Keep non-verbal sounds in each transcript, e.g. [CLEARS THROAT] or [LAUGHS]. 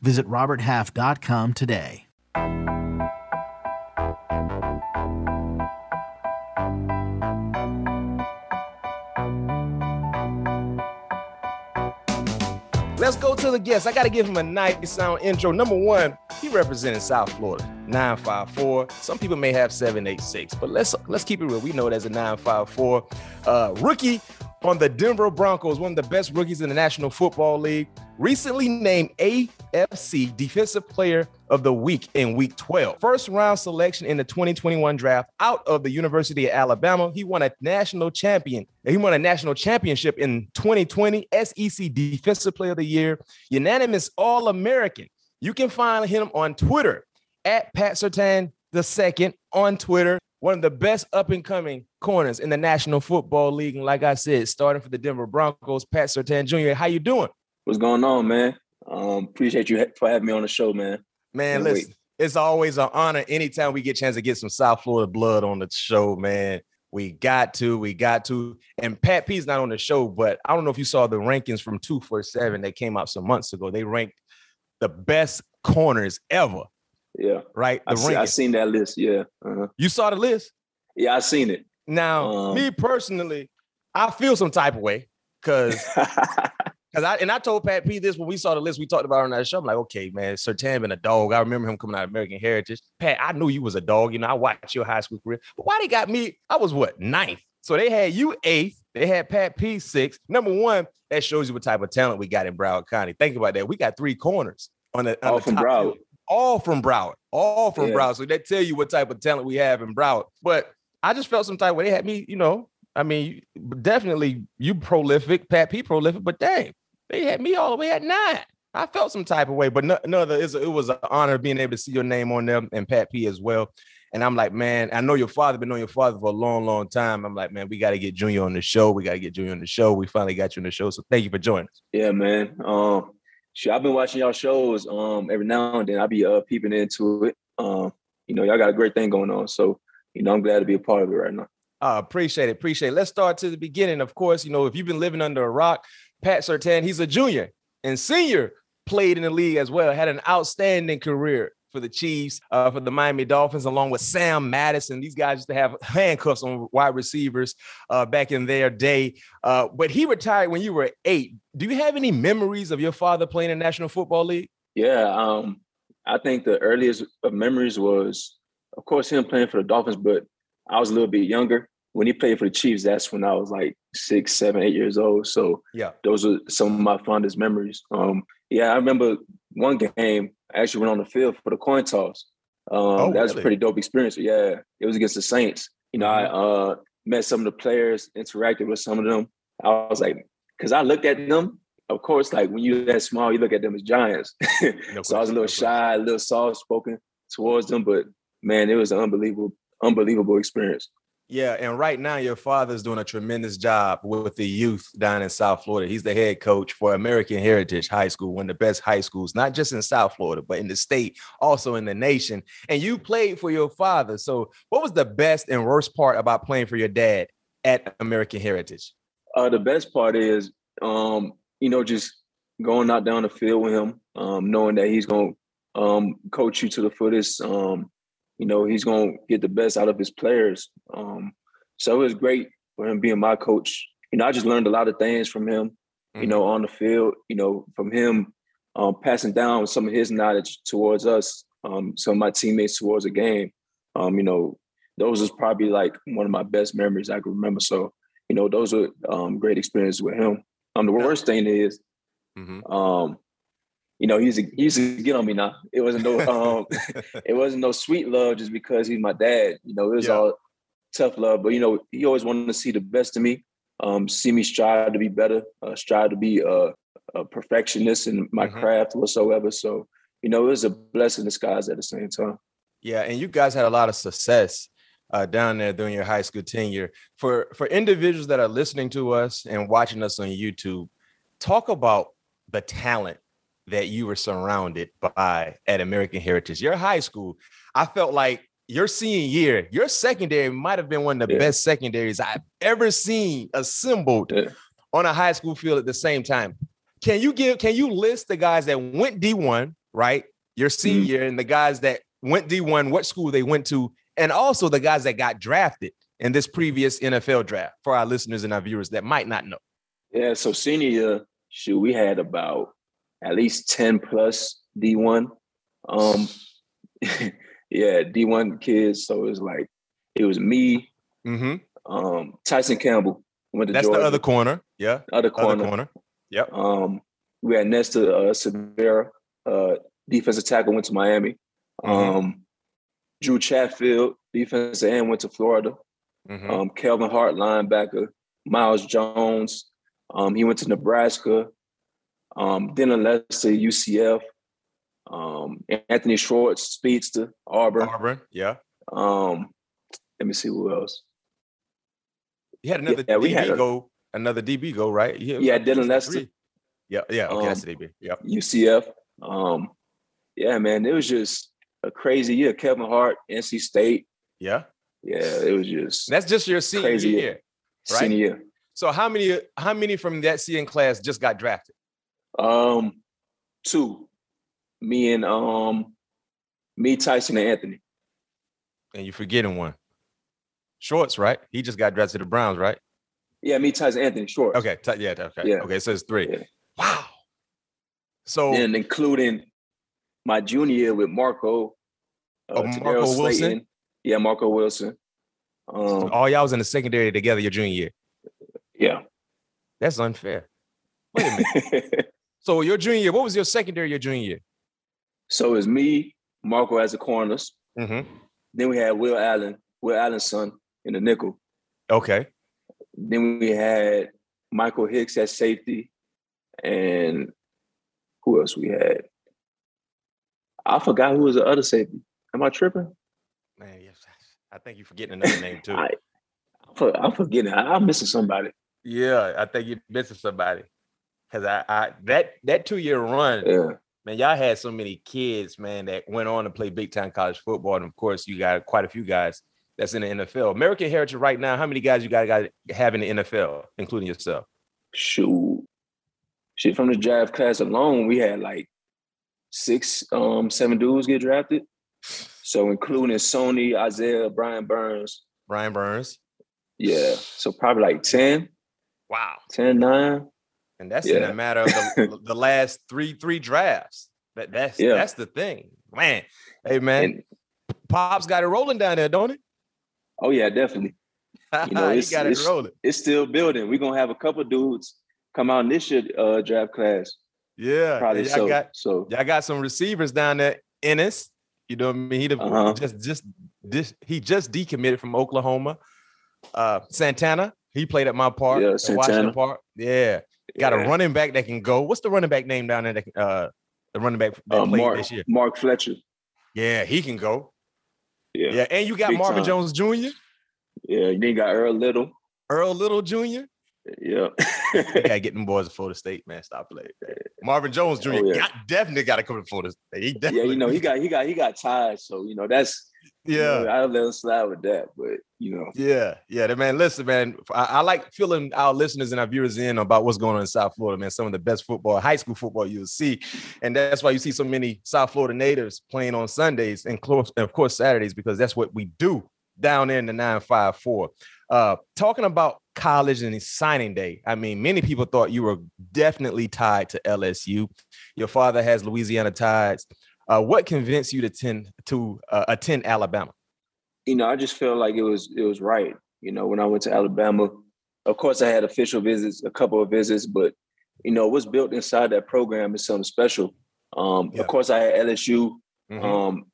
Visit RobertHalf.com today. Let's go to the guest. I got to give him a nice sound intro. Number one, he represented South Florida, 954. Some people may have 786, but let's let's keep it real. We know there's a 954. Uh, rookie on the Denver Broncos, one of the best rookies in the National Football League, recently named AFC Defensive Player of the Week in Week 12. First round selection in the 2021 draft out of the University of Alabama. He won a national champion. He won a national championship in 2020, SEC Defensive Player of the Year, unanimous All American. You can find him on Twitter at Pat Surtain the second on Twitter one of the best up and coming corners in the National Football League. And like I said, starting for the Denver Broncos, Pat Surtain Jr. How you doing? What's going on, man? Um, appreciate you for having me on the show, man. Man, Can't listen, wait. it's always an honor anytime we get a chance to get some South Florida blood on the show, man. We got to, we got to. And Pat P's not on the show, but I don't know if you saw the rankings from 247 that came out some months ago. They ranked the best corners ever yeah. Right. The I, see, I seen that list. Yeah. Uh-huh. You saw the list? Yeah, I seen it. Now, um, me personally, I feel some type of way because because [LAUGHS] I and I told Pat P this when we saw the list we talked about on that show. I'm like, okay, man, Surtain been a dog. I remember him coming out of American Heritage. Pat, I knew you was a dog. You know, I watched your high school career. But why they got me? I was what ninth. So they had you eighth. They had Pat P six. Number one, that shows you what type of talent we got in Broward County. Think about that. We got three corners on the, on All the from Broward. Field all from Broward, all from yeah. Broward. So they tell you what type of talent we have in Broward. But I just felt some type where they had me, you know, I mean, definitely you prolific, Pat P prolific, but dang, they had me all the way at nine. I felt some type of way, but no, no it was an honor being able to see your name on them and Pat P as well. And I'm like, man, I know your father, been knowing your father for a long, long time. I'm like, man, we got to get Junior on the show. We got to get Junior on the show. We finally got you on the show. So thank you for joining us. Yeah, man. Um, Sure, I've been watching y'all shows um every now and then. I'll be uh peeping into it. Um, you know, y'all got a great thing going on. So, you know, I'm glad to be a part of it right now. Uh, appreciate it. Appreciate it. Let's start to the beginning. Of course, you know, if you've been living under a rock, Pat Surtain, he's a junior and senior, played in the league as well, had an outstanding career for the Chiefs, uh, for the Miami Dolphins, along with Sam Madison. These guys used to have [LAUGHS] handcuffs on wide receivers uh, back in their day. Uh, but he retired when you were eight. Do you have any memories of your father playing in the National Football League? Yeah, um, I think the earliest of memories was, of course, him playing for the Dolphins, but I was a little bit younger. When he played for the Chiefs, that's when I was like six, seven, eight years old. So yeah, those are some of my fondest memories. Um, yeah, I remember one game I actually went on the field for the coin toss. Um, oh, that was really? a pretty dope experience. Yeah, it was against the Saints. You know, mm-hmm. I uh, met some of the players, interacted with some of them. I was like, because I looked at them. Of course, like when you're that small, you look at them as giants. [LAUGHS] no so I was a little no shy, a little soft spoken towards them. But man, it was an unbelievable, unbelievable experience. Yeah, and right now your father's doing a tremendous job with the youth down in South Florida. He's the head coach for American Heritage High School, one of the best high schools, not just in South Florida, but in the state, also in the nation. And you played for your father. So, what was the best and worst part about playing for your dad at American Heritage? Uh, the best part is, um, you know, just going out down the field with him, um, knowing that he's going to um, coach you to the fullest. Um, you know, he's going to get the best out of his players. Um, so it was great for him being my coach. You know, I just learned a lot of things from him, mm-hmm. you know, on the field, you know, from him um, passing down some of his knowledge towards us, um, some of my teammates towards the game. Um, you know, those is probably like one of my best memories I can remember. So, you know, those are um, great experiences with him. Um, the worst thing is, mm-hmm. um, you know, he's a, he used to get on me now. It wasn't no [LAUGHS] um, it wasn't no sweet love just because he's my dad. You know, it was yeah. all tough love. But you know, he always wanted to see the best of me, um, see me strive to be better, uh, strive to be a, a perfectionist in my mm-hmm. craft whatsoever. So you know, it was a blessing in disguise at the same time. Yeah, and you guys had a lot of success uh, down there during your high school tenure. For for individuals that are listening to us and watching us on YouTube, talk about the talent that you were surrounded by at American Heritage. Your high school, I felt like your senior year, your secondary might have been one of the yeah. best secondaries I've ever seen assembled yeah. on a high school field at the same time. Can you give? Can you list the guys that went D one, right? Your senior mm-hmm. and the guys that went D1, what school they went to, and also the guys that got drafted in this previous NFL draft for our listeners and our viewers that might not know. Yeah, so senior year, shoot, we had about at least 10 plus D1. Um [LAUGHS] yeah, D1 kids. So it was like it was me, mm-hmm. um, Tyson Campbell went to That's Georgia. the other corner. Yeah. Other corner. Other corner. Yep. Um, we had Nesta uh, Silvera, uh, defensive tackle, went to Miami. Mm-hmm. Um, Drew Chatfield, defensive end, went to Florida. Mm-hmm. Um, Kelvin Hart, linebacker. Miles Jones, um, he went to Nebraska. Um, Dylan Lester, UCF. Um, Anthony Schwartz, speedster, Auburn. Auburn, yeah. Um, let me see who else. You had another yeah, DB had a, go, another DB go, right? Yeah, yeah Dylan Lester. Yeah, yeah, okay, um, that's the DB. Yeah. UCF. Um, yeah, man, it was just a crazy year. Kevin Hart, NC State. Yeah. Yeah, it was just that's just your senior year, year, right? Senior year. So how many how many from that CN class just got drafted? Um, two. Me and um, me, Tyson, and Anthony. And you're forgetting one. Schwartz, right? He just got drafted to the Browns, right? Yeah, me, Tyson, Anthony Schwartz. Okay, t- yeah, okay, yeah. Okay, so it's three. Yeah. Wow. So and including my junior year with Marco. Uh, oh, Marco Wilson. Slayton. Yeah, Marco Wilson. Um, all y'all was in the secondary together your junior year. Yeah, that's unfair. Wait a minute. [LAUGHS] so your junior year, what was your secondary your junior year? So it's me, Marco as the corners. Mm-hmm. Then we had Will Allen, Will Allen's son in the nickel. Okay. Then we had Michael Hicks at safety, and who else we had? I forgot who was the other safety. Am I tripping? Man, yes. I think you're forgetting another name too. I, I'm forgetting. I'm missing somebody. Yeah, I think you're missing somebody. Cause I, I that that two year run, yeah. man, y'all had so many kids, man, that went on to play big time college football, and of course, you got quite a few guys that's in the NFL. American Heritage right now. How many guys you got, got have in the NFL, including yourself? Shoot, shit from the draft class alone, we had like six, um, seven dudes get drafted. So including Sony, Isaiah, Brian Burns. Brian Burns. Yeah. So probably like 10. Wow. 10, 9. And that's yeah. in a matter of the, [LAUGHS] the, last three, three drafts. That that's yeah. that's the thing. Man. Hey man. And, Pop's got it rolling down there, don't it? Oh yeah, definitely. You know, [LAUGHS] it's, got it it's, rolling. It's still building. We're gonna have a couple dudes come out in this year uh, draft class yeah, probably y'all so. Got, so y'all got some receivers down there. Ennis, you know what I mean? He uh-huh. just just this he just decommitted from Oklahoma. Uh, Santana, he played at my park, yeah, Washington Park. Yeah, got yeah. a running back that can go. What's the running back name down there? That, uh, the running back that uh, played Mark, this year, Mark Fletcher. Yeah, he can go. Yeah, yeah, and you got Big Marvin time. Jones Jr. Yeah, you then got Earl Little. Earl Little Jr. Yeah. you gotta [LAUGHS] get them boys to Florida State, man. Stop playing. Marvin Jones Jr. Oh, yeah. got, definitely got to come to Florida State. He definitely. Yeah, you know, he got he got he got tired, so you know that's yeah. You know, I let him slide with that, but you know. Yeah, yeah, man. Listen, man. I, I, like filling our listeners and our viewers in about what's going on in South Florida, man. Some of the best football, high school football you'll see, and that's why you see so many South Florida natives playing on Sundays and, close, and of course Saturdays because that's what we do down there in the nine five four. Uh, talking about college and signing day. I mean, many people thought you were definitely tied to LSU. Your father has Louisiana ties. Uh, what convinced you to attend to uh, attend Alabama? You know, I just felt like it was it was right. You know, when I went to Alabama, of course I had official visits, a couple of visits, but you know, what's built inside that program is something special. Um, yeah. Of course, I had LSU mm-hmm. um,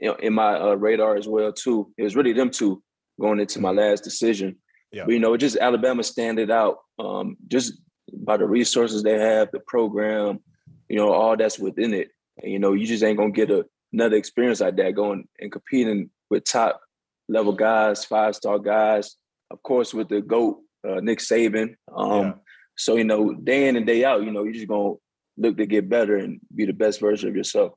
in my uh, radar as well too. It was really them two going into my last decision. Yeah. But, you know, just Alabama standing out um, just by the resources they have, the program, you know, all that's within it. And, you know, you just ain't gonna get a, another experience like that going and competing with top level guys, five star guys. Of course, with the goat uh, Nick Saban. Um, yeah. So you know, day in and day out, you know, you're just gonna look to get better and be the best version of yourself.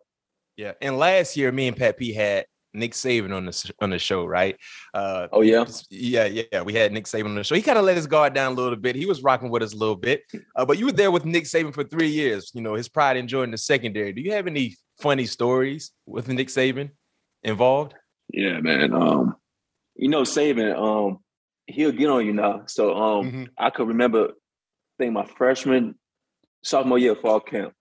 Yeah, and last year, me and Pat P had Nick Saban on the on the show, right? Uh, oh yeah, yeah, yeah. We had Nick Saban on the show. He kind of let his guard down a little bit. He was rocking with us a little bit. Uh, but you were there with Nick Saban for three years. You know his pride in joining the secondary. Do you have any funny stories with Nick Saban involved? Yeah, man. Um, you know Saban. Um, he'll get on you now. So um, mm-hmm. I could remember, I think my freshman, sophomore year fall camp.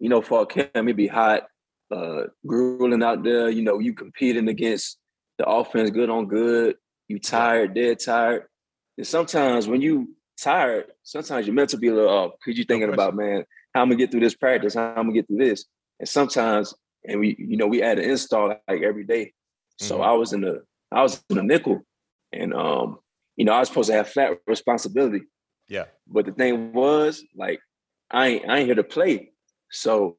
You know, fall camp it be hot uh, grueling out there. You know, you competing against the offense, good on good. You tired, dead tired. And sometimes when you tired, sometimes you're meant to be a little off because you're thinking about, man, how I'm gonna get through this practice, how I'm gonna get through this. And sometimes, and we, you know, we had an install like every day. So mm-hmm. I was in the, I was in the nickel, and um, you know, I was supposed to have flat responsibility. Yeah. But the thing was, like, I ain't, I ain't here to play. So,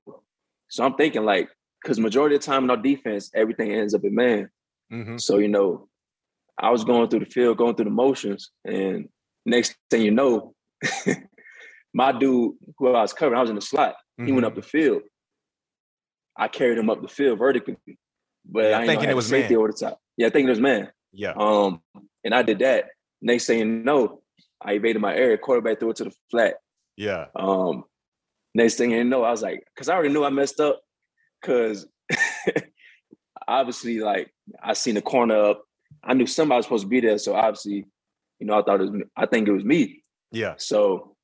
so I'm thinking like, because majority of the time in our defense, everything ends up in man. Mm-hmm. So, you know, I was going through the field, going through the motions, and next thing you know, [LAUGHS] my dude who I was covering, I was in the slot. Mm-hmm. He went mm-hmm. up the field. I carried him up the field vertically, but yeah, I thinking it was safety man. over the top. Yeah, I thinking it was man. Yeah. Um, and I did that. Next thing you know, I evaded my area. Quarterback threw it to the flat. Yeah. Um, next thing you know, I was like, because I already knew I messed up because [LAUGHS] obviously, like I seen the corner up. I knew somebody was supposed to be there, so obviously, you know, I thought it was. I think it was me. Yeah. So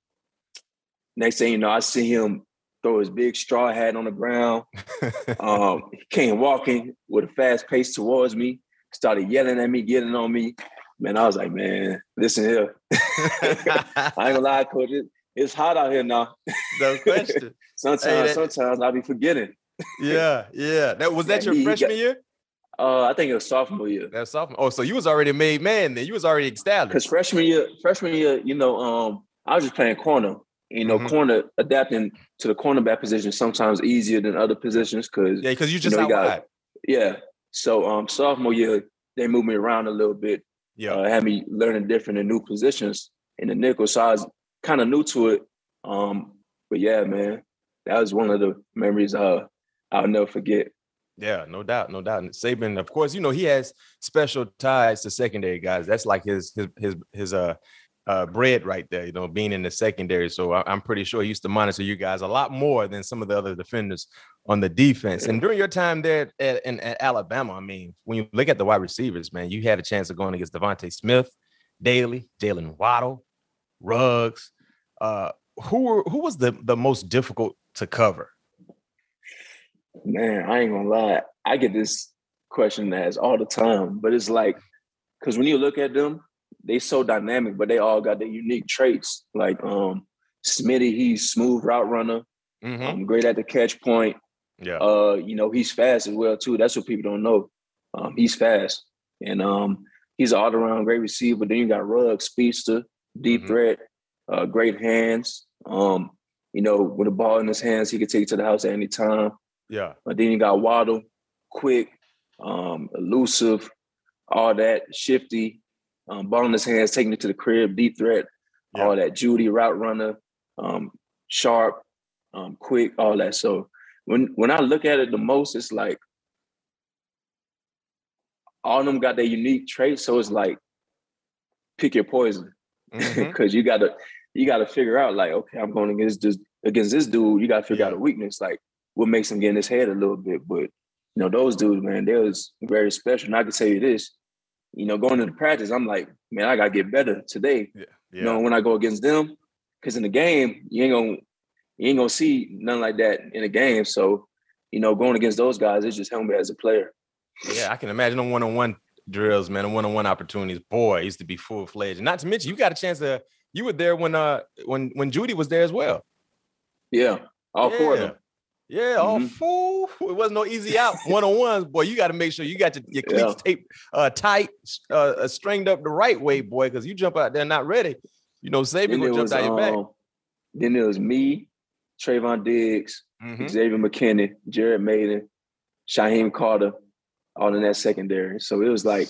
next thing you know, I see him throw his big straw hat on the ground. [LAUGHS] um, he came walking with a fast pace towards me, started yelling at me, getting on me. Man, I was like, man, listen here. [LAUGHS] I ain't gonna lie, coach. It, it's hot out here now. No [LAUGHS] question. sometimes, hey, that, sometimes I'll be forgetting [LAUGHS] yeah, yeah. That was that your freshman got, year? Uh, I think it was sophomore year. That's sophomore. Oh, so you was already a made man then. You was already established. Because freshman year, freshman year, you know, um, I was just playing corner. You know, mm-hmm. corner adapting to the cornerback position sometimes easier than other positions because yeah, because you just you know, got. Yeah. So um, sophomore year, they moved me around a little bit. Yeah, uh, had me learning different and new positions in the nickel. So I was kind of new to it. Um, but yeah, man, that was one of the memories uh I'll never forget. Yeah, no doubt, no doubt. And Saban, of course, you know he has special ties to secondary guys. That's like his his his his uh uh bread right there. You know, being in the secondary. So I, am pretty sure he used to monitor you guys a lot more than some of the other defenders on the defense. And during your time there at, in, at Alabama, I mean, when you look at the wide receivers, man, you had a chance of going against DeVonta Smith, Daly, Jaylen Waddle, Ruggs. Uh, who were who was the the most difficult to cover? Man, I ain't gonna lie. I get this question asked all the time, but it's like, because when you look at them, they so dynamic, but they all got their unique traits. Like um Smitty, he's smooth route runner, mm-hmm. um, great at the catch point. Yeah. Uh, you know, he's fast as well too. That's what people don't know. Um, he's fast. And um, he's an all-around great receiver. Then you got Ruggs, speedster, deep mm-hmm. threat, uh, great hands. Um, you know, with a ball in his hands, he could take it to the house at any time. Yeah. But then you got Waddle, quick, um, elusive, all that, shifty, um, ball in his hands, taking it to the crib, deep threat, yeah. all that, Jeudy, route runner, um, sharp, um, quick, all that. So when when I look at it the most, it's like all of them got their unique traits. So it's like pick your poison. Mm-hmm. [LAUGHS] Cause you gotta you gotta figure out like, okay, I'm going against this against this dude, you gotta figure yeah. out a weakness. Like what makes him get in his head a little bit. But you know, those dudes, man, they was very special. And I can tell you this, you know, going into the practice, I'm like, man, I gotta get better today. Yeah. yeah. You know, when I go against them, because in the game, you ain't gonna you ain't gonna see nothing like that in the game. So, you know, going against those guys, it's just helping me as a player. Yeah, I can imagine a one-on-one drills, man, on one-on-one opportunities. Boy, used to be full fledged. Not to mention, you got a chance to. You were there when uh when when Jeudy was there as well. Yeah, all yeah. four of them. Yeah, all mm-hmm. fool. [LAUGHS] It wasn't no easy out one on ones, boy. You got to make sure you got your, your cleats yeah. taped uh, tight, uh, stringed up the right way, boy. Because you jump out there not ready, you know, Saban gonna jump out your back. Um, then it was me, Trevon Diggs, mm-hmm. Xavier McKinney, Jared Mayden, Shyheim Carter, all in that secondary. So it was like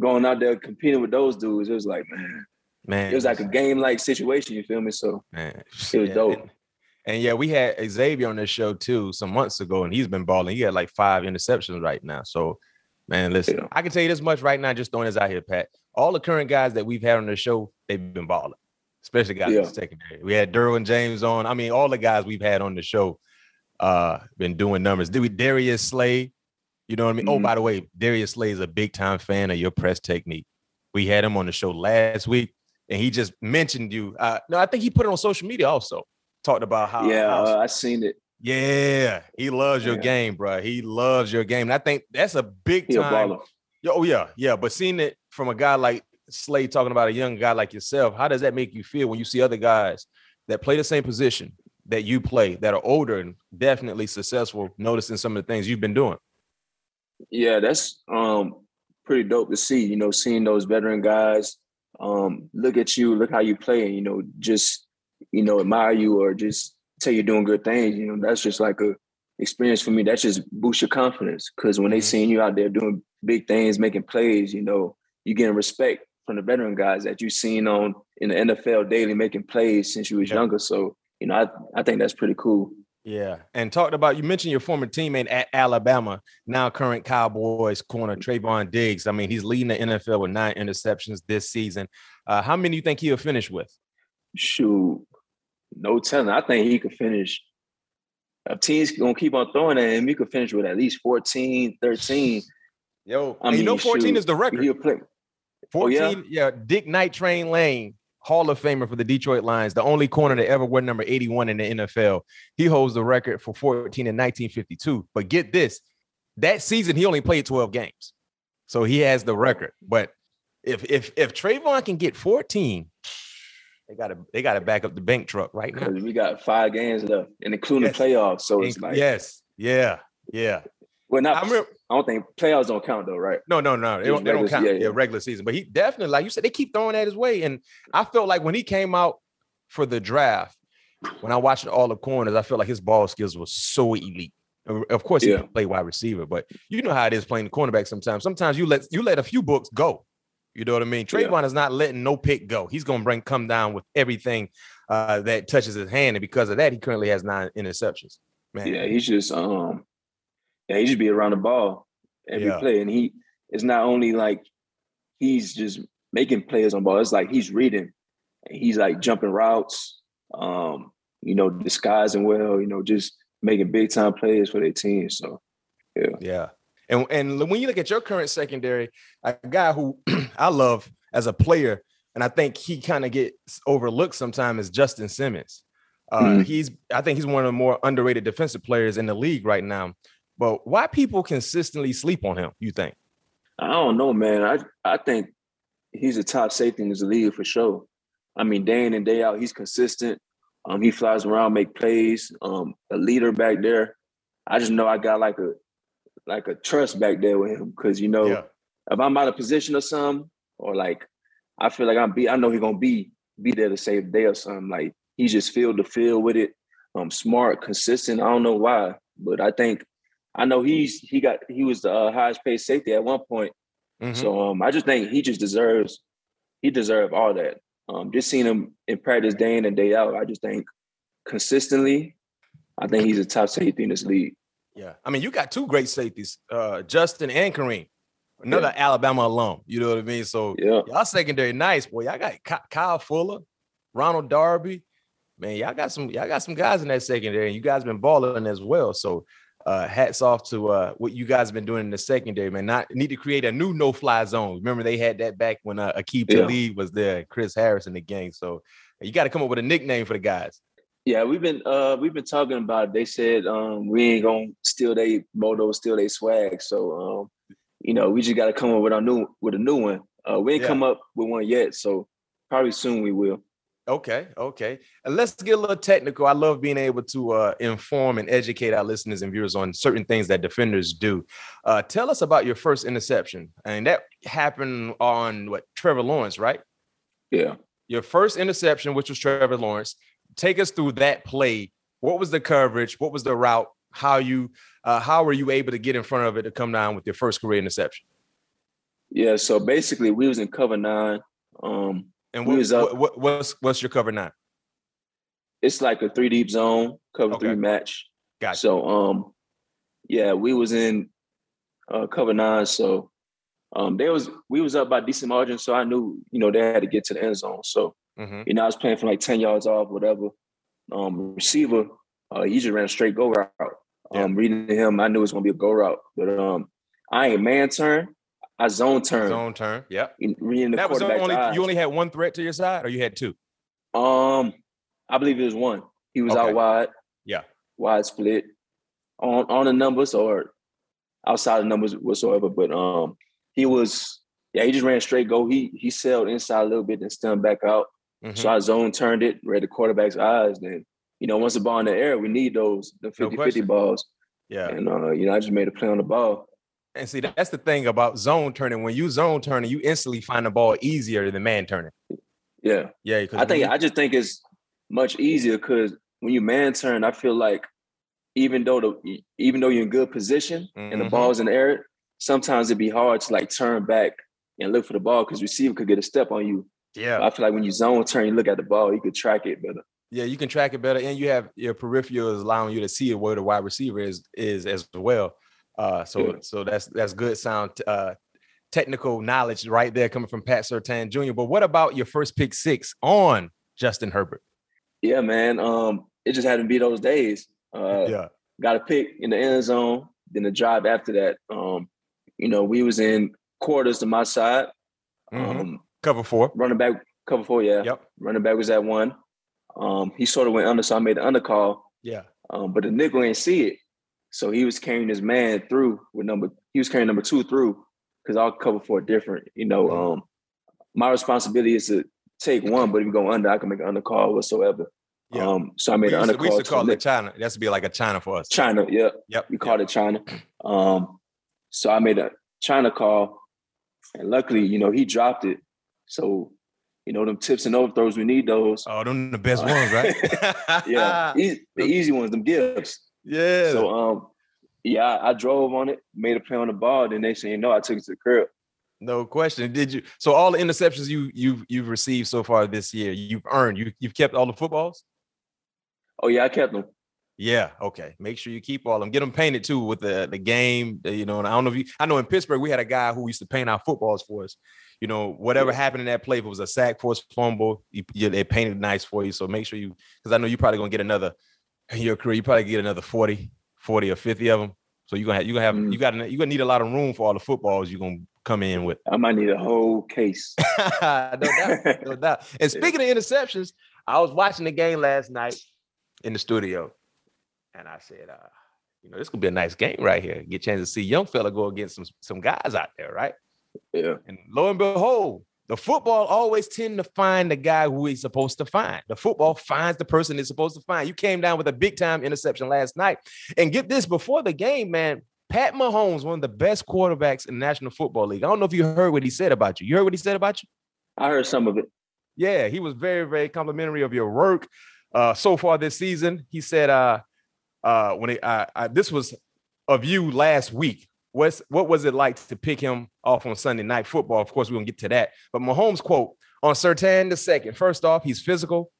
going out there competing with those dudes. It was like, man, man, it was like a game like situation. You feel me? So man, it was yeah. dope. And, yeah, we had Xavier on this show too some months ago, and he's been balling. He had like five interceptions right now. So, man, listen, yeah. I can tell you this much right now, just throwing this out here, Pat. All the current guys that we've had on the show, they've been balling, especially guys yeah. in the secondary. We had Derwin James on. I mean, all the guys we've had on the show uh been doing numbers. Did we Darius Slay? You know what I mean? Oh, mm-hmm. Oh, by the way, Darius Slay is a big time fan of your press technique. We had him on the show last week, and he just mentioned you. Uh, no, I think he put it on social media also. Talked about how. Yeah, how, uh, I seen it. Yeah, he loves your game, bro. He loves your game, and I think that's a big time. Oh yeah, yeah. But seeing it from a guy like Slay talking about a young guy like yourself, how does that make you feel when you see other guys that play the same position that you play that are older and definitely successful, noticing some of the things you've been doing? Yeah, that's um pretty dope to see. You know, seeing those veteran guys um look at you, look how you play, and you know, just you know, admire you or just tell you're doing good things. You know, that's just like a experience for me. That just boosts your confidence because when mm-hmm. they seeing you out there doing big things, making plays, you know, you getting respect from the veteran guys that you've seen on in the NFL daily making plays since you was yeah. younger. So, you know, I, I think that's pretty cool. Yeah. And talked about you mentioned your former teammate at Alabama, now current Cowboys corner Trevon Diggs. I mean, he's leading the NFL with nine interceptions this season. Uh, how many do you think he'll finish with? Shoot, no telling. I think he could finish. If teams gonna keep on throwing at him, he could finish with at least 14, 13. Yo, I mean, you know, 14 shoot, is the record. He'll play. 14, oh, yeah? yeah, Dick Night Train Lane Hall of Famer for the Detroit Lions, the only corner to ever wear number 81 in the NFL. He holds the record for 14 in 1952. But get this, that season he only played 12 games. So he has the record. But if if if Trevon can get 14, they gotta they gotta back up the bank truck right now. We got five games left, and including yes. playoffs. So it's like yes, yeah, yeah. Well, not. I, remember, I don't think playoffs don't count though, right? No, no, no. They don't, they don't count. Yeah, yeah. regular season. But he definitely, like you said, they keep throwing that his way. And I felt like when he came out for the draft, when I watched all the corners, I felt like his ball skills was so elite. Of course, he yeah. can play wide receiver, but you know how it is playing the cornerback sometimes. Sometimes you let you let a few books go. You know what I mean? Trevon yeah. is not letting no pick go. He's gonna bring come down with everything uh, that touches his hand, and because of that, he currently has nine interceptions. Man. Yeah, he's just um yeah, he just be around the ball every yeah. play. And he it's not only like he's just making plays on ball, it's like he's reading. He's like jumping routes, um, you know, disguising well, you know, just making big time plays for their team. So yeah. Yeah. And and when you look at your current secondary, a guy who [CLEARS THROAT] I love as a player, and I think he kind of gets overlooked sometimes is Justin Simmons. Uh, mm-hmm. He's I think he's one of the more underrated defensive players in the league right now. But why people consistently sleep on him? You think? I don't know, man. I I think he's a top safety in this league for sure. I mean, day in and day out, he's consistent. Um, he flies around, make plays. Um, a leader back there. I just know I got like a like a trust back there with him because you know yeah. if I'm out of position or something, or like I feel like I'm be, I know he's gonna be be there to save the day or something. Like he just feel the field with it. Um, smart, consistent. I don't know why, but I think I know he's he got he was the uh, highest paid safety at one point. Mm-hmm. So um, I just think he just deserves he deserves all that. Um, just seeing him in practice day in and day out, I just think consistently, I think he's a top safety in this league. Yeah, I mean, you got two great safeties, uh, Justin and Kareem, another yeah. Alabama alum. You know what I mean? So yeah. y'all secondary nice, boy. Y'all got Kyle Fuller, Ronald Darby. Man, y'all got some y'all got some guys in that secondary, and you guys been balling as well. So uh, hats off to uh, what you guys have been doing in the secondary, man. Not need to create a new no-fly zone. Remember they had that back when uh, Aqib yeah. Talib was there, Chris Harris in the gang. So you got to come up with a nickname for the guys. Yeah, we've been uh, we've been talking about. It. They said um, we ain't gonna steal they moto, steal they swag. So um, you know, we just got to come up with our new with a new one. Uh, we ain't yeah. come up with one yet, so probably soon we will. Okay, okay. And let's get a little technical. I love being able to uh, inform and educate our listeners and viewers on certain things that defenders do. Uh, tell us about your first interception, and that happened on what Trevor Lawrence, right? Yeah. Your first interception, which was Trevor Lawrence. Take us through that play. What was the coverage? What was the route? How you uh, how were you able to get in front of it to come down with your first career interception? Yeah, so basically we was in cover nine. Um, what, was up, what, what, what's what's your cover nine? It's like a three deep zone cover okay. three match. Gotcha. So um, yeah, we was in uh, cover nine. So um, they was we was up by decent margin. So I knew you know they had to get to the end zone. So mm-hmm. you know I was playing from like ten yards off, whatever. Um, receiver, uh, he just ran a straight go route. Um, yeah. reading him, I knew it was gonna be a go route, but um, I ain't man turn. I zone turn. Zone turn. Yep. That was only you only had one threat to your side, or you had two. Um, I believe it was one. He was okay. out wide. Yeah. Wide split on on the numbers or outside the numbers whatsoever. But um, he was yeah, he just ran straight go. He he sailed inside a little bit and stemmed back out. Mm-hmm. So I zone turned it, read the quarterback's eyes. Then you know once the ball in the air, we need those the 50-50 no balls. Yeah. And uh, you know I just made a play on the ball. And see, that's the thing about zone turning. When you zone turning, you instantly find the ball easier than man turning. Yeah. Yeah. I think you, I just think it's much easier because when you man turn, I feel like even though the even though you're in good position mm-hmm. and the mm-hmm. ball's in the air, sometimes it'd be hard to like turn back and look for the ball because receiver could get a step on you. Yeah. I feel like when you zone turn, you look at the ball, you could track it better. Yeah, you can track it better, and you have your peripheral is allowing you to see where the wide receiver is is as well. Uh, so yeah. so that's that's good sound uh, technical knowledge right there coming from Pat Surtain Jr. But what about your first pick six on Justin Herbert? Yeah, man. Um, it just had to be those days. Uh, yeah, got a pick in the end zone. Then the drive after that. Um, you know, we was in quarters to my side. Mm-hmm. Um, cover four. Running back, cover four. Yeah. Yep. Running back was at one. Um, he sort of went under, so I made the under call. Yeah. Um, but the nickel ain't see it. So he was carrying his man through with number, he was carrying number two through because I'll cover four different. You know, mm-hmm. um, my responsibility is to take one, but if you go under, I can make an under call whatsoever. Yeah. Um, so I made we an under call. We used to call it China. It has to be like a China for us. China, yeah. Yep. We called yep. it China. Um, so I made a China call, and luckily, you know, he dropped it. So, you know, them tips and overthrows, we need those. Oh, them the best ones, right? [LAUGHS] yeah, [LAUGHS] the easy ones, them gives. Yeah. So um, yeah, I, drove on it, made a play on the ball. Then next thing you know, I took it to the curb. No question. Did you? So all the interceptions you you've you've received so far this year, you've earned. You you've kept all the footballs. Oh yeah, I kept them. Yeah. Okay. Make sure you keep all them. Get them painted too with the the game. You know, and I don't know if you. I know in Pittsburgh we had a guy who used to paint our footballs for us. You know, whatever yeah. happened in that play, if it was a sack, force fumble, you, you, they painted nice for you. So make sure you, because I know you're probably gonna get another in your career. You probably get another 40, 40 or 50 of them. So you're gonna have you gonna have mm. you got you gonna need a lot of room for all the footballs you're gonna come in with. I might need a whole case. [LAUGHS] no doubt, no [LAUGHS] doubt. And speaking of interceptions, I was watching the game last night in the studio, and I said, uh, you know, this could be a nice game right here. Get a chance to see young fella go against some some guys out there, right? Yeah. And lo and behold, the football always tend to find the guy who he's supposed to find. The football finds the person it's supposed to find. You came down with a big time interception last night. And get this before the game, man. Pat Mahomes, one of the best quarterbacks in the National Football League. I don't know if you heard what he said about you. You heard what he said about you? I heard some of it. Yeah, he was very, very complimentary of your work uh, so far this season. He said, uh, uh, when he, uh, uh, this was of you last week. What's what was it like to pick him off on Sunday night football? Of course, we're gonna get to that. But Mahomes quote on Surtain the second. First off, he's physical.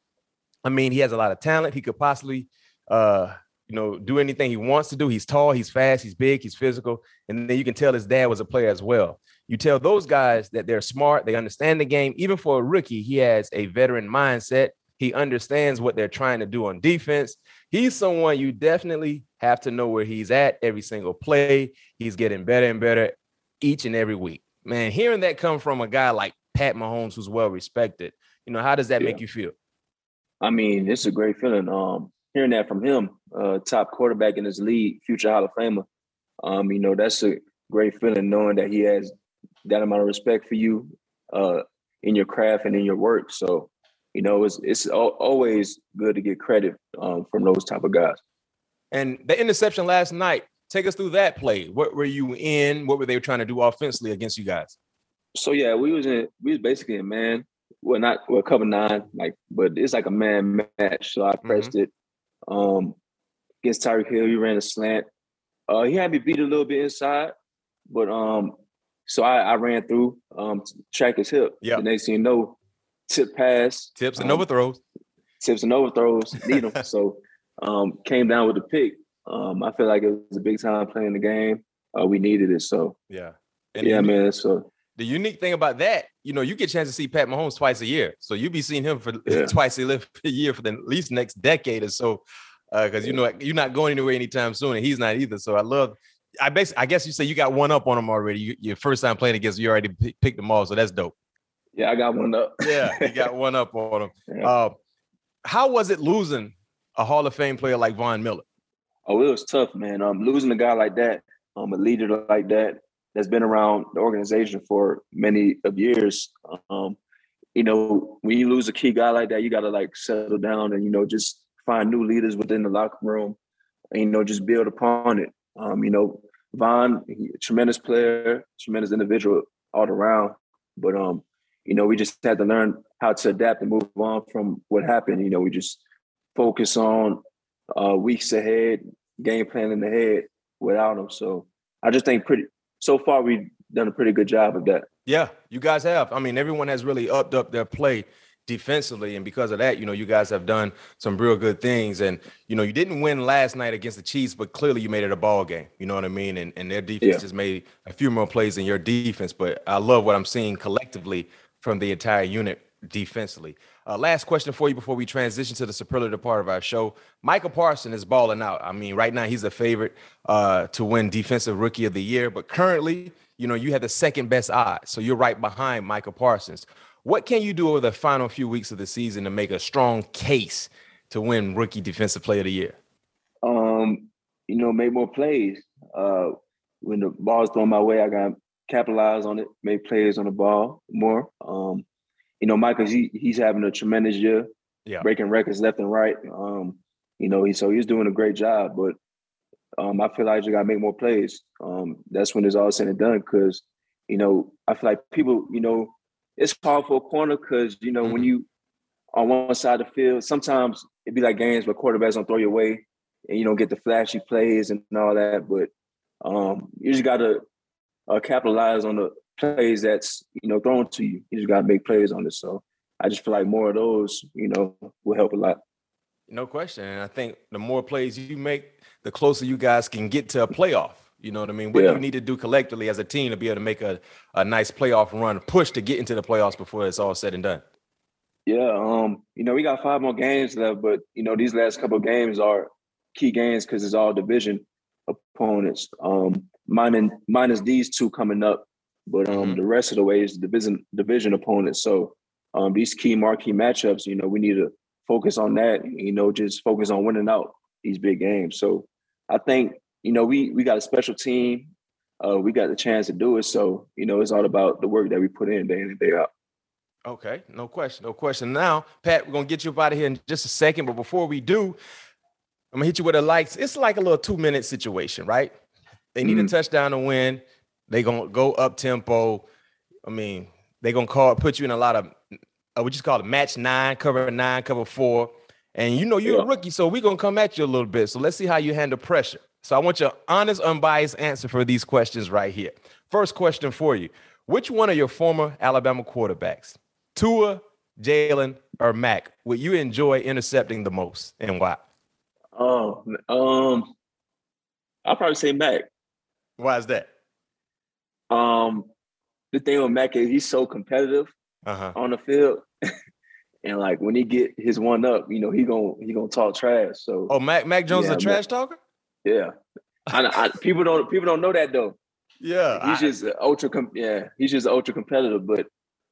I mean, he has a lot of talent. He could possibly uh, you know, do anything he wants to do. He's tall, he's fast, he's big, he's physical. And then you can tell his dad was a player as well. You tell those guys that they're smart, they understand the game. Even for a rookie, he has a veteran mindset. He understands what they're trying to do on defense. He's someone you definitely have to know where he's at every single play. He's getting better and better each and every week. Man, hearing that come from a guy like Pat Mahomes, who's well respected, you know, how does that yeah. make you feel? I mean, it's a great feeling. Um, hearing that from him, uh, top quarterback in his league, future Hall of Famer, um, you know, that's a great feeling knowing that he has that amount of respect for you uh, in your craft and in your work. So, you know, it's it's always good to get credit um, from those type of guys. And the interception last night, take us through that play. What were you in? What were they trying to do offensively against you guys? So yeah, we was in we was basically in man. Well, not well, cover nine, like, but it's like a man match. So I mm-hmm. pressed mm-hmm. it Um, against Tyreek Hill, he ran a slant. Uh, he had me beat a little bit inside, but um, so I, I ran through um, track his hip. Yeah. The next thing you know, tip pass, Tips and um, overthrows. tips and overthrows, need them. [LAUGHS] so um, came down with the pick. Um, I feel like it was a big time playing the game. Uh, we needed it. So Yeah. And yeah, man. So the unique thing about that, you know, you get a chance to see Pat Mahomes twice a year. So you be seeing him for [LAUGHS] Yeah. twice [LAUGHS] a year for the at least next decade or so. because you know you're not going anywhere anytime soon, and he's not either. So I love. I basically, I guess you say you got one up on him already. You, your first time playing against, you already pick, picked them all, so that's dope. Yeah, I got one up. Yeah, you got [LAUGHS] one up on him. Yeah. Uh, how was it losing a Hall of Fame player like Von Miller? Oh, it was tough, man. Um, losing a guy like that, um, a leader like that, that's been around the organization for many of years. Um, you know, when you lose a key guy like that, you gotta like settle down and you know just find new leaders within the locker room, and you know just build upon it. Um, you know, Von, he, tremendous player, tremendous individual all around, but um, you know, we just had to learn how to adapt and move on from what happened. You know, we just focus on uh, weeks ahead, game planning ahead without them. So I just think pretty so far we've done a pretty good job of that. Yeah, you guys have. I mean, everyone has really upped up their play defensively, and because of that, you know, you guys have done some real good things. And you know, you didn't win last night against the Chiefs, but clearly you made it a ball game. You know what I mean? And and their defense Yeah. just made a few more plays than your defense. But I love what I'm seeing collectively from the entire unit defensively. Uh, last question for you before we transition to the superlative part of our show. Michael Parson is balling out. I mean, right now he's a favorite uh, to win Defensive Rookie of the Year, but currently, you know, you have the second best odds, so you're right behind Michael Parsons. What can you do over the final few weeks of the season to make a strong case to win Rookie Defensive Player of the Year? Um, you know, make more plays. Uh, when the ball's thrown my way, I got capitalize on it, make plays on the ball more. Um, you know, Michael, he, he's having a tremendous year, Yeah. breaking records left and right. Um, you know, he so he's doing a great job, but um, I feel like you got to make more plays. Um, that's when it's all said and done. Because you know, I feel like people, you know, it's hard for a corner because you know when Mhm. you on one side of the field, sometimes it'd be like games where quarterbacks don't throw your way and you don't get the flashy plays and all that. But um, you just got to uh, capitalize on the plays that's you know thrown to you. You just got to make plays on it. So I just feel like more of those, you know, will help a lot. No question. And I think the more plays you make, the closer you guys can get to a playoff. You know what I mean? What do Yeah. you need to do collectively as a team to be able to make a, a nice playoff run, push to get into the playoffs before it's all said and done? Yeah, um, you know, we got five more games left, but you know, these last couple of games are key games because it's all division opponents. Um, minus minus these two coming up, but um, Mhm. the rest of the way is division division opponents. So um, these key marquee matchups, you know, we need to focus on that. You know, just focus on winning out these big games. So I think you know we we got a special team. Uh, we got the chance to do it. So you know, it's all about the work that we put in day in and day out. Okay, no question, no question. Now, Pat, we're gonna get you up out of here in just a second, but before we do, I'm gonna hit you with the lights. It's like a little two minute situation, right? They need a Mhm. touchdown to win. They gonna go up tempo. I mean, they gonna call put you in a lot of uh, we just call it match nine, cover nine, cover four, and you know you're a rookie, so we're gonna come at you a little bit. So let's see how you handle pressure. So I want your honest, unbiased answer for these questions right here. First question for you: Which one of your former Alabama quarterbacks, Tua, Jalen, or Mac, would you enjoy intercepting the most, and why? Oh, um, I'll probably say Mac. Why is that? Um, the thing with Mac is he's so competitive Uh huh. on the field, [LAUGHS] and like when he get his one up, you know he gonna he gonna talk trash. So Oh, Mac Mac Jones is Yeah, a trash talker. yeah, I, I, people don't people don't know that though. Yeah, He's I- just ultra com- yeah he's just ultra competitive. But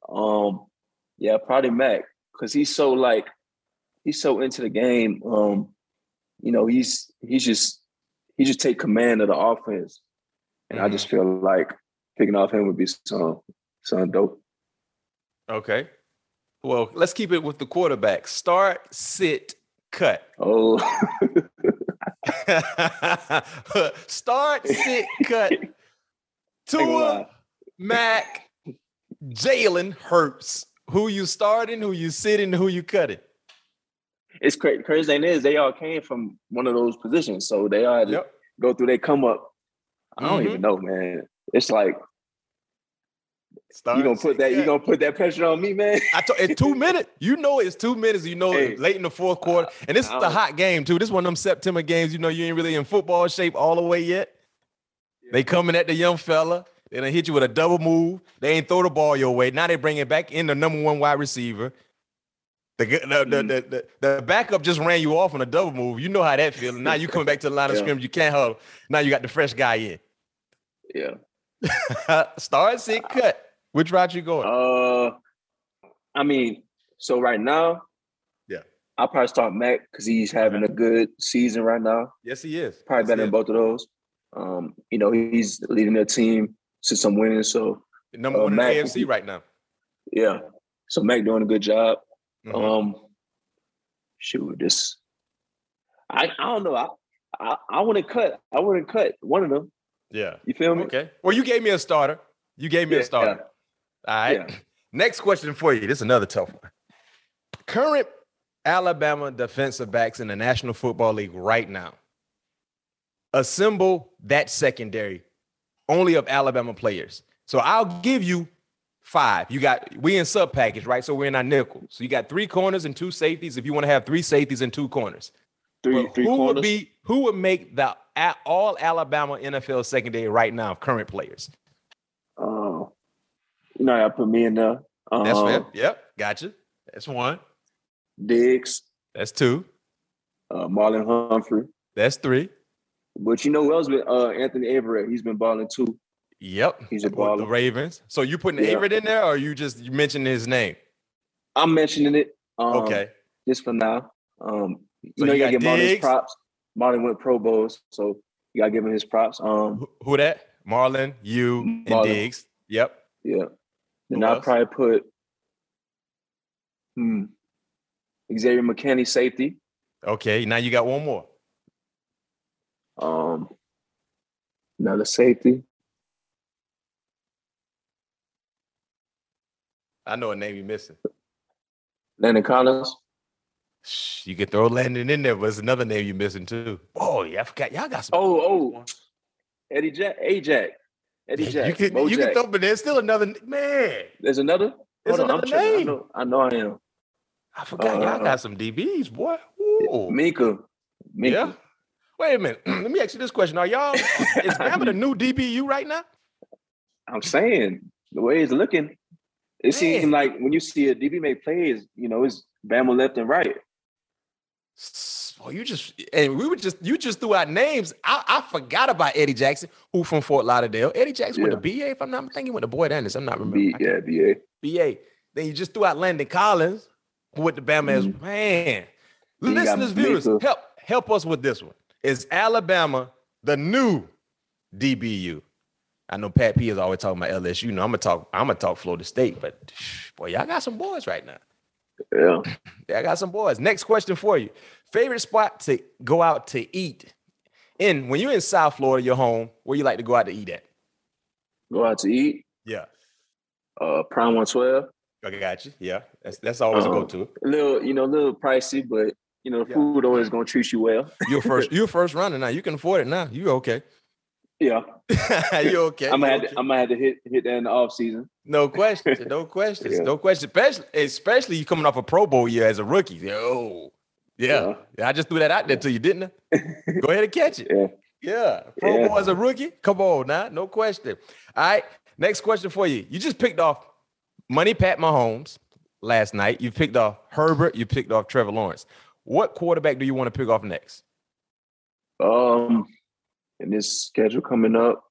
um, yeah, probably Mac because he's so like he's so into the game. Um, you know he's he's just he just take command of the offense, and I just feel like picking off him would be some some dope. Okay. Well, let's keep it with the quarterback. Start, sit, cut. Oh, [LAUGHS] Start, sit, cut. [LAUGHS] Gonna Tua. Mac, Jalen Hurts. Who you starting, who you sitting, who you cutting. it's crazy. Crazy thing is they all came from one of those positions, so they all had to Yep. go through. They come up. I don't Mhm. even know, man. It's like Start you gonna put that. You gonna put that pressure on me, man. I told it's two minutes. You know it's two minutes. You know Hey. it's late in the fourth quarter, and this is I the hot game too. This one of them September games. You know you ain't really in football shape all the way yet. They coming at the young fella. They done hit you with a double move. They ain't throw the ball your way. Now they bring it back in the number one wide receiver. The, the, the, Mm. the, the, the backup just ran you off on a double move. You know how that feels. Now you coming back to the line of scrimmage. You can't huddle. Now you got the fresh guy in. Yeah. [LAUGHS] Start, sit, cut. Which route you going? Uh, I mean, so right now, Yeah. I'll probably start Mac because he's having a good season right now. yes, he is. Probably Yes, better than both of those. Um, you know, he's leading their team to some wins. So Number uh, one in the Mac- AFC right now. yeah. So Mac doing a good job. Mhm. Um, shoot, this I I don't know. I I, I wouldn't cut. I wouldn't cut one of them. yeah. You feel me? Okay. Well, you gave me a starter. You gave me a Yeah, starter. All right. yeah. [LAUGHS] Next question for you. This is another tough one. Current Alabama defensive backs in the National Football League right now. Assemble that secondary only of Alabama players. So I'll give you five. You got we in sub package, right? So we're in our nickel. So you got three corners and two safeties. If you want to have three safeties and two corners, Three But three who corners. would be who would make the all Alabama NFL secondary right now of current players? Uh, you know, I put me in there. Um, That's fair. Yep, gotcha. That's one. Diggs, That's two. uh, Marlon Humphrey. That's three. But you know who else? With uh, Anthony Averett. he's been balling too. Yep. He's a With The. Ravens. So you putting Yeah. Averett in there, or you just you mentioned his name? I'm mentioning it. Um, okay. Just for now. Um, you So know, you you gotta got give Marlon his props. Marlon went Pro Bowls, so you gotta give him his props. Um, Who, that? Marlon, you, and Diggs. Yep. yeah. Then I'll probably put hmm, Xavier McKinney safety. Okay. Now you got one more. Um, another safety. I know a name you're missing. Landon Collins. You can throw Landon in there, but it's another name you're missing too. Oh, yeah, I forgot. Y'all got some. Oh, oh, Eddie Jack, Ajax, Eddie Jack. you can Bo you can throw, but there's still another man. There's another. There's Hold on, another I'm tripping. I name. know, I know I am. I forgot. y'all Uh, got some DBs, boy. Ooh. Minkah. Minkah. Yeah. Wait a minute. [CLEARS THROAT] Let me ask you this question: Are y'all is [LAUGHS] Bama the new DBU right now? I'm saying the way it's looking, it seems like when you see a DB make plays, you know, it's Bama left and right. Well, you just and we were just you just threw out names. I, I forgot about Eddie Jackson, who from Fort Lauderdale. Eddie Jackson went to BA, if I'm not mistaken, he went to Boyd Anderson. I'm not remembering. B, yeah, BA. BA. Then you just threw out Landon Collins, who with the Bama as Mhm. man. Then Listeners, viewers, help help us with this one. Is Alabama the new DBU? I know Pat P is always talking about LSU. You know, I'm gonna talk. I'm gonna talk Florida State, but [SIGHS] boy, y'all got some boys right now. Yeah. [CLEARS THROAT] Yeah, I got some boys. Next question for you. Favorite spot to go out to eat? In when you're in South Florida, your home, where you like to go out to eat at? Go out to eat. Yeah. Uh, Prime 112. I got you. Yeah. That's that's always a Uh-huh. go-to. A little, you know, a little pricey, but you know, Yeah. food always gonna treat you well. You're first, [LAUGHS] you're first runner now. You can afford it now. You okay. Yeah. [LAUGHS] you okay. I'm gonna have to, I'm gonna have to hit hit that in the off season. No questions. No [LAUGHS] questions. Yeah. No questions. Especially, especially you coming off a Pro Bowl year as a rookie. Yo. Yeah. yeah. I just threw that out there to you, didn't I? [LAUGHS] Go ahead and catch it. Yeah. Yeah. Pro Yeah. Bowl as a rookie? Come on now. No question. All right. Next question for you. You just picked off Money Pat Mahomes last night. You picked off Herbert. You picked off Trevor Lawrence. What quarterback do you want to pick off next? Um, and this schedule coming up,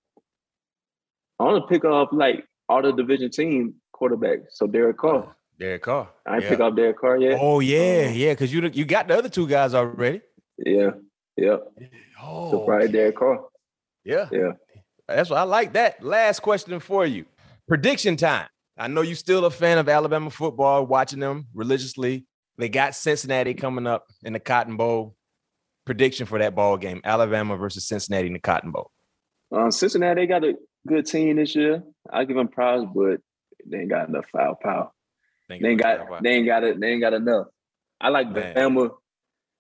I want to pick off like all the division team quarterbacks. So Derek Carr. Derek Carr. I ain't yeah. pick off Derek Carr yet. Oh yeah, Um, yeah. Because you you got the other two guys already. Yeah, yeah. Oh, So probably Derek Carr. yeah. Yeah. That's what I like. That last question for you. Prediction time. I know you're still a fan of Alabama football, watching them religiously. They got Cincinnati coming up in the Cotton Bowl. Prediction for that ball game: Alabama versus Cincinnati in the Cotton Bowl. Um, Cincinnati they got a good team this year. I give them props, but they ain't got enough firepower. They ain't got they ain't got it. They ain't got enough. I like Man. Bama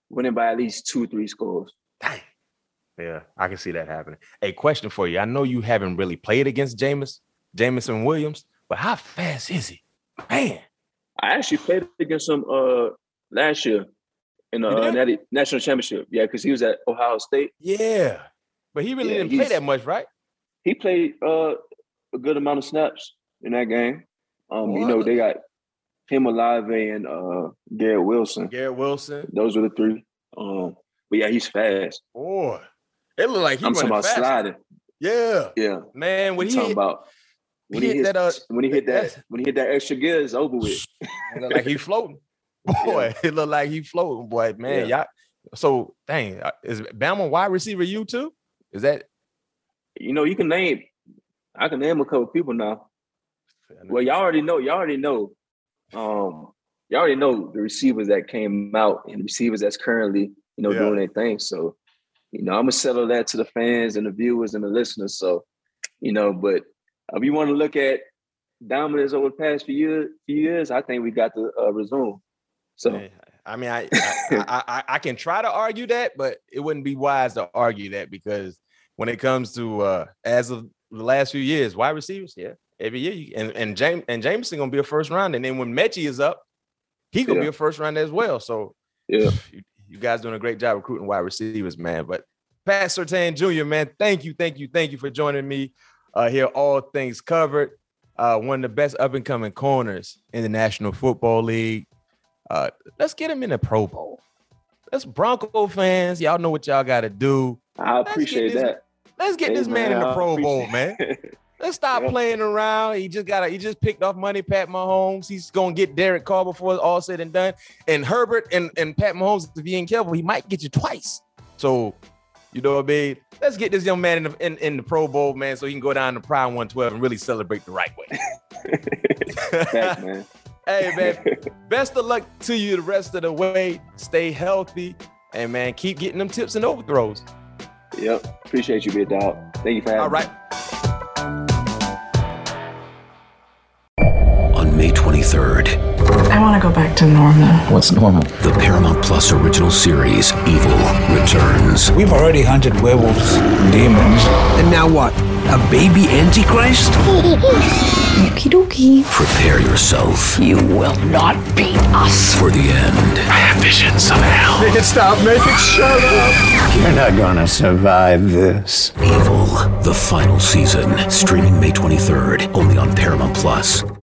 winning by at least two, or three scores. Dang. Yeah, I can see that happening. A question for you. I know you haven't really played against Jameis, Jameson Williams, but how fast is he? Man. I actually played against him uh last year in the uh, national championship. Yeah, because he was at Ohio State. Yeah. But he really yeah, didn't play that much, right? He played uh, a good amount of snaps in that game. Um, you know, they got him Olave and uh Garrett Wilson. Garrett Wilson. Those were the three. Um, but yeah, he's fast. Boy, it looked like he I'm talking about fast. sliding. Yeah, yeah, man. When I'm he talking hit, about when he, hit, that, uh, when he hit that when he hit that extra gear, it's over with. like he [LAUGHS] floating. Boy, yeah. [LAUGHS] it looked like he floating. Boy, man, yeah. y'all. So dang, uh, is Bama wide receiver you too? Is that? You know, you can name. I can name a couple people now. Well, y'all already know. Y'all already know. Um, y'all already know the receivers that came out and the receivers that's currently, you know, yeah. doing their thing. So, you know, I'm gonna settle that to the fans and the viewers and the listeners. So, you know, but if you want to look at dominance over the past few years, few years, I think we got to uh, resume. So, I mean, I I, I I can try to argue that, but it wouldn't be wise to argue that because when it comes to uh as of the last few years, wide receivers, yeah, every year. You, and and James and Jameson gonna be a first round, and then when Metchie is up, he gonna yeah. be a first round as well. So yeah, [SIGHS] you, you, guys doing a great job recruiting wide receivers, man. But Pat Surtain Jr., man, thank you, thank you, thank you for joining me uh, here. All things covered. Uh, one of the best up and coming corners in the National Football League. Uh, let's get him in the Pro Bowl. Let's Bronco fans. Y'all know what y'all got to do. I appreciate this, that. Let's get hey, this man, man in the Pro Bowl, man. [LAUGHS] Let's stop yep. playing around. He just got he just picked off money, Pat Mahomes. He's gonna get Derek Carr before it's all said and done. And Herbert and, and Pat Mahomes, if he ain't careful, he might get you twice. So, you know what I mean? Let's get this young man in the, in, in the Pro Bowl, man, so he can go down to Prime 112 and really celebrate the right way. [LAUGHS] Thanks, man. Hey man, [LAUGHS] best of luck to you the rest of the way. Stay healthy, and man, keep getting them tips and overthrows. Yep, appreciate you, big dog. Thank you for having All right. me. May 23rd. I want to go back to normal. What's normal? The Paramount Plus original series, Evil, returns. We've already hunted werewolves, demons. And now what? A baby Antichrist? [LAUGHS] Okie dokie. Prepare yourself. You will not beat us. For the end. I have visions of hell. Make it stop. Make it shut up. You're not gonna survive this. Evil, the final season. Streaming May 23rd, only on Paramount Plus.